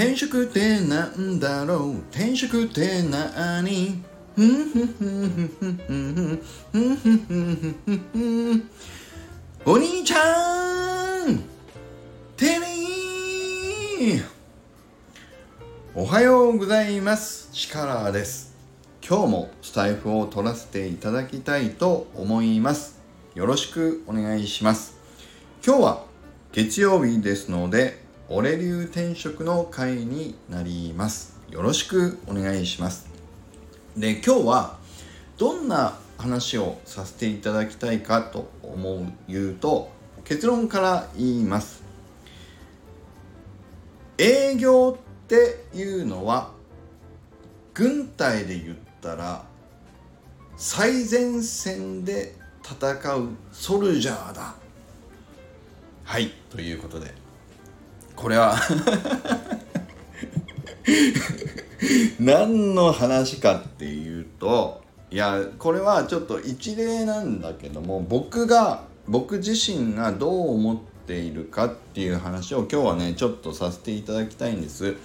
転職ってなんだろう？転職ってなにお兄ちゃんテリーおはようございます。シカラーです。今日もスタイフを取らせていただきたいと思います。よろしくお願いします。今日は月曜日ですので、俺流転職の回になります。よろしくお願いします。で今日はどんな話をさせていただきたいかと思う言うと結論から言います。営業っていうのは軍隊で言ったら最前線で戦うソルジャーだ。はいということで。これは何の話かっていうといやこれはちょっと一例なんだけども僕が僕自身がどう思っているかっていう話を今日はねちょっとさせていただきたいんです。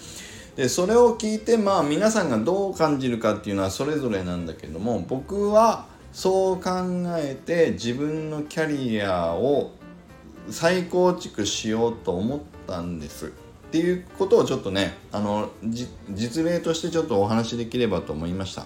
でそれを聞いてまあ皆さんがどう感じるかっていうのはそれぞれなんだけども僕はそう考えて自分のキャリアを再構築しようと思ったんですっていうことをちょっとねあの実例としてちょっとお話しできればと思いました。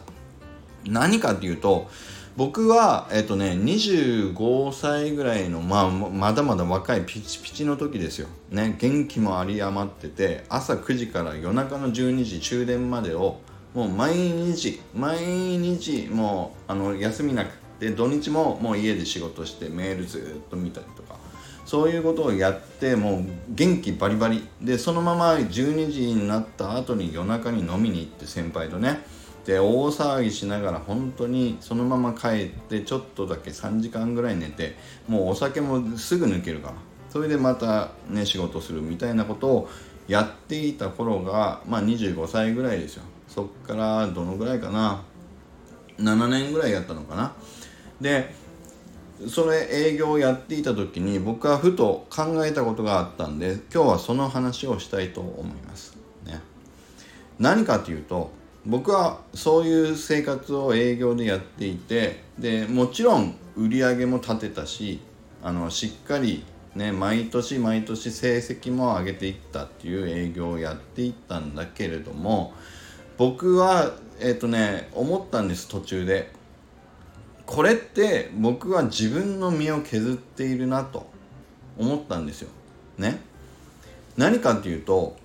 何かっていうと僕はえっとね25歳ぐらいの、まあ、まだまだ若いピチピチの時ですよ。ね元気も有り余ってて朝9時から夜中の12時終電までをもう毎日毎日もうあの休みなく。で土日ももう家で仕事してメールずっと見たりとか。そういうことをやってもう元気バリバリ。でそのまま12時になった後に夜中に飲みに行って先輩とね。で大騒ぎしながら本当にそのまま帰ってちょっとだけ3時間ぐらい寝てもうお酒もすぐ抜けるからそれでまたね仕事するみたいなことをやっていた頃がまあ25歳ぐらいですよ。そっからどのぐらいかな。7年ぐらいやったのかな。でそれ営業をやっていた時に僕はふと考えたことがあったんで今日はその話をしたいと思います。ね、何かというと僕はそういう生活を営業でやっていてでもちろん売り上げも立てたしあのしっかりね毎年毎年成績も上げていったっていう営業をやっていったんだけれども僕はえっ、ー、とね思ったんです途中でこれって僕は自分の身を削っているなと思ったんですよ。ね。何かっていうと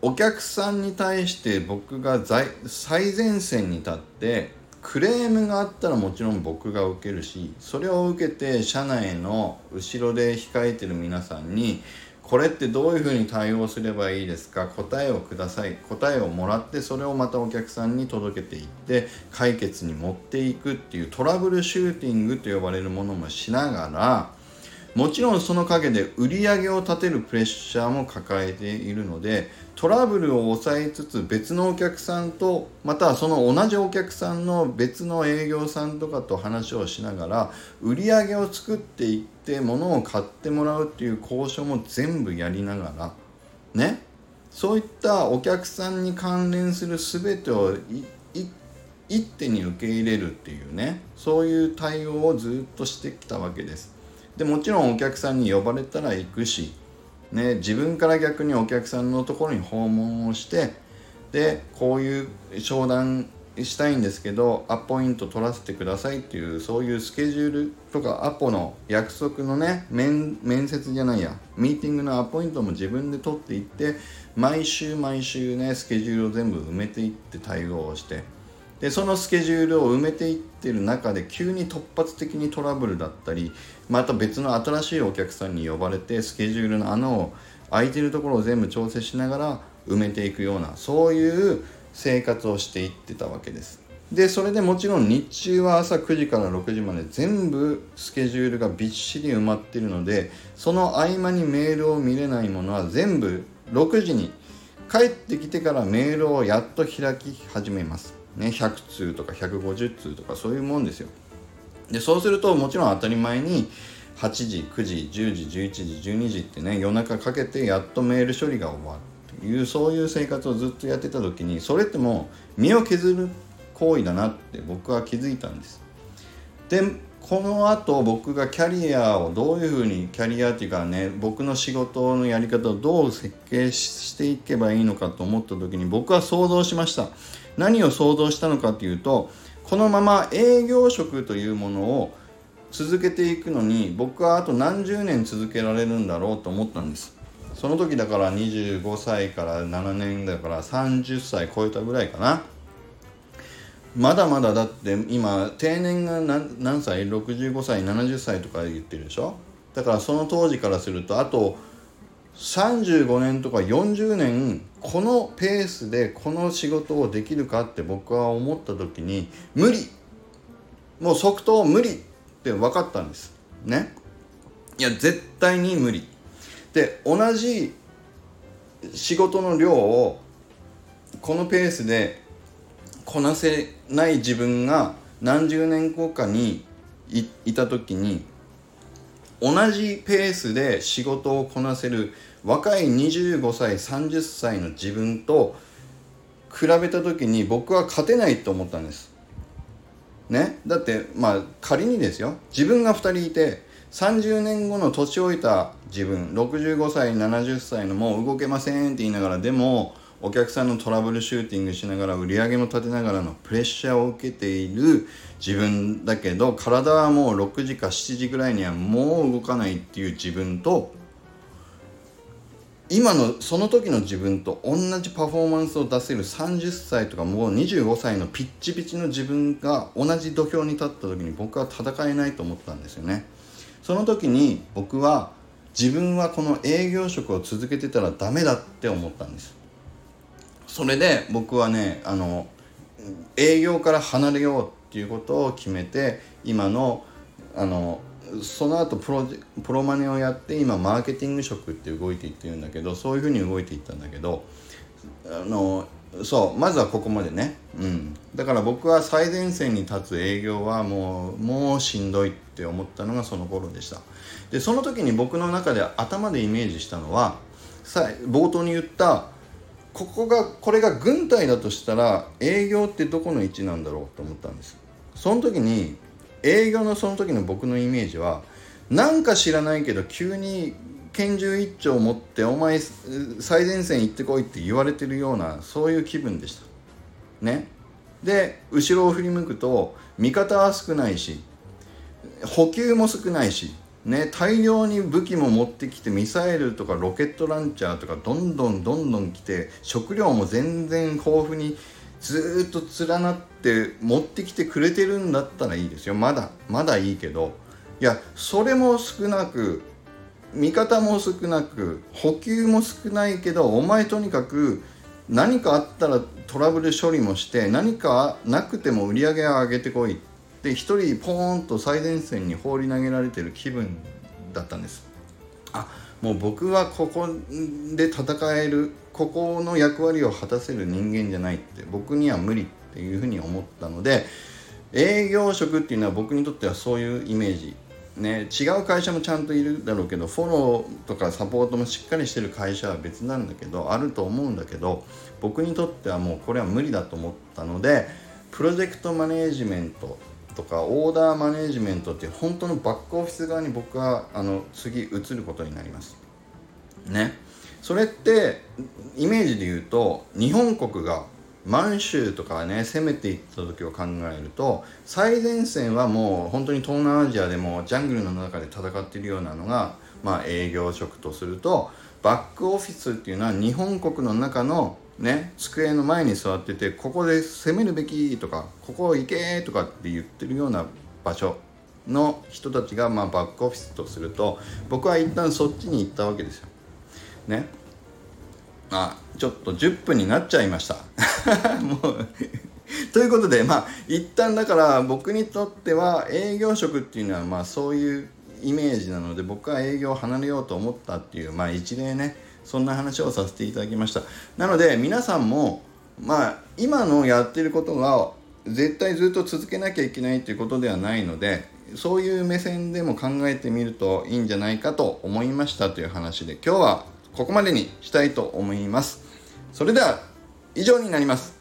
お客さんに対して僕が最前線に立ってクレームがあったらもちろん僕が受けるしそれを受けて社内の後ろで控えてる皆さんにこれってどういうふうに対応すればいいですか？答えをください。答えをもらってそれをまたお客さんに届けていって解決に持っていくっていうトラブルシューティングと呼ばれるものもしながらもちろんその陰で売り上げを立てるプレッシャーも抱えているのでトラブルを抑えつつ別のお客さんとまたその同じお客さんの別の営業さんとかと話をしながら売り上げを作っていって物を買ってもらうっていう交渉も全部やりながらね。そういったお客さんに関連する全てを一手に受け入れるっていうね。そういう対応をずっとしてきたわけです。でもちろんお客さんに呼ばれたら行くしね、自分から逆にお客さんのところに訪問をしてでこういう商談したいんですけどアポイント取らせてくださいっていうそういうスケジュールとかアポの約束のね面接じゃないやミーティングのアポイントも自分で取っていって毎週毎週ねスケジュールを全部埋めていって対応をしてでそのスケジュールを埋めていってる中で急に突発的にトラブルだったりまた別の新しいお客さんに呼ばれてスケジュールの穴を空いてるところを全部調整しながら埋めていくようなそういう生活をしていってたわけです。でそれでもちろん日中は朝9時から6時まで全部スケジュールがびっしり埋まってるのでその合間にメールを見れないものは全部6時に帰ってきてからメールをやっと開き始めます。ね、100通とか150通とかそういうもんですよ。でそうするともちろん当たり前に8時9時10時11時12時ってね夜中かけてやっとメール処理が終わっていうそういう生活をずっとやってた時にそれってもう身を削る行為だなって僕は気づいたんですでこのあと僕がキャリアをどういうふうにキャリアっていうかね僕の仕事のやり方をどう設計していけばいいのかと思った時に僕は想像しました何を想像したのかというとこのまま営業職というものを続けていくのに僕はあと何十年続けられるんだろうと思ったんです。その時だから25歳から7年だから30歳超えたぐらいかな。まだまだだって今定年が何何歳？65歳70歳とか言ってるでしょ？だからその当時からするとあと35年とか40年このペースでこの仕事をできるかって僕は思った時に無理。もう即答無理って分かったんですね。いや絶対に無理。で同じ仕事の量をこのペースでこなせない自分が何十年後かにいた時に同じペースで仕事をこなせる若い25歳30歳の自分と比べた時に僕は勝てないと思ったんです。ね？だってまあ仮にですよ。自分が2人いて30年後の年老いた自分65歳70歳のもう動けませんって言いながらでもお客さんのトラブルシューティングしながら売り上げも立てながらのプレッシャーを受けている自分だけど体はもう6時か7時ぐらいにはもう動かないっていう自分と今のその時の自分と同じパフォーマンスを出せる30歳とかもう25歳のピッチピチの自分が同じ土俵に立った時に僕は戦えないと思ったんですよね。その時に僕は自分はこの営業職を続けてたらダメだって思ったんです。それで僕はねあの営業から離れようっていうことを決めて今のあのその後プロプロマネをやって今マーケティング職って動いていってるんだけどそういうふうに動いていったんだけどあのそうまずはここまでね、うん、だから僕は最前線に立つ営業はもうもうしんどいって思ったのがその頃でした。でその時に僕の中で頭でイメージしたのはさ冒頭に言ったここがこれが軍隊だとしたら営業ってどこの位置なんだろうと思ったんです。その時に営業のその時の僕のイメージはなんか知らないけど急に拳銃一丁持ってお前最前線行ってこいって言われてるようなそういう気分でした。ね。で後ろを振り向くと味方は少ないし補給も少ないしね大量に武器も持ってきてミサイルとかロケットランチャーとかどんどんどんどん来て食料も全然豊富にずっと連なって持ってきてくれてるんだったらいいですよ。まだまだいいけど。いやそれも少なく味方も少なく補給も少ないけどお前とにかく何かあったらトラブル処理もして何かなくても売り上げを上げてこいって1人ポーンと最前線に放り投げられてる気分だったんです。あもう僕はここで戦えるここの役割を果たせる人間じゃないって僕には無理っていうふうに思ったので営業職っていうのは僕にとってはそういうイメージ。ね、違う会社もちゃんといるだろうけどフォローとかサポートもしっかりしてる会社は別なんだけどあると思うんだけど僕にとってはもうこれは無理だと思ったのでプロジェクトマネージメントとかオーダーマネジメントって本当のバックオフィス側に僕はあの次移ることになります。ね。それってイメージで言うと日本国が満州とかね攻めていった時を考えると最前線はもう本当に東南アジアでもジャングルの中で戦っているようなのが、まあ、営業職とするとバックオフィスっていうのは日本国の中のね机の前に座っててここで攻めるべきとかここ行けとかって言ってるような場所の人たちがまあバックオフィスとすると僕は一旦そっちに行ったわけですよ。ね。あちょっと10分になっちゃいました。もう ということでまあ一旦だから僕にとっては営業職っていうのはまあそういうイメージなので僕は営業を離れようと思ったっていうまあ一例ねそんな話をさせていただきました。なので皆さんもまあ今のやってることが絶対ずっと続けなきゃいけないということではないのでそういう目線でも考えてみるといいんじゃないかと思いましたという話で今日はここまでにしたいと思います。それでは以上になります。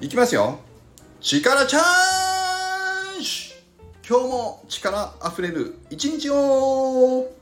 いきますよ。力チャージ!今日も力あふれる一日を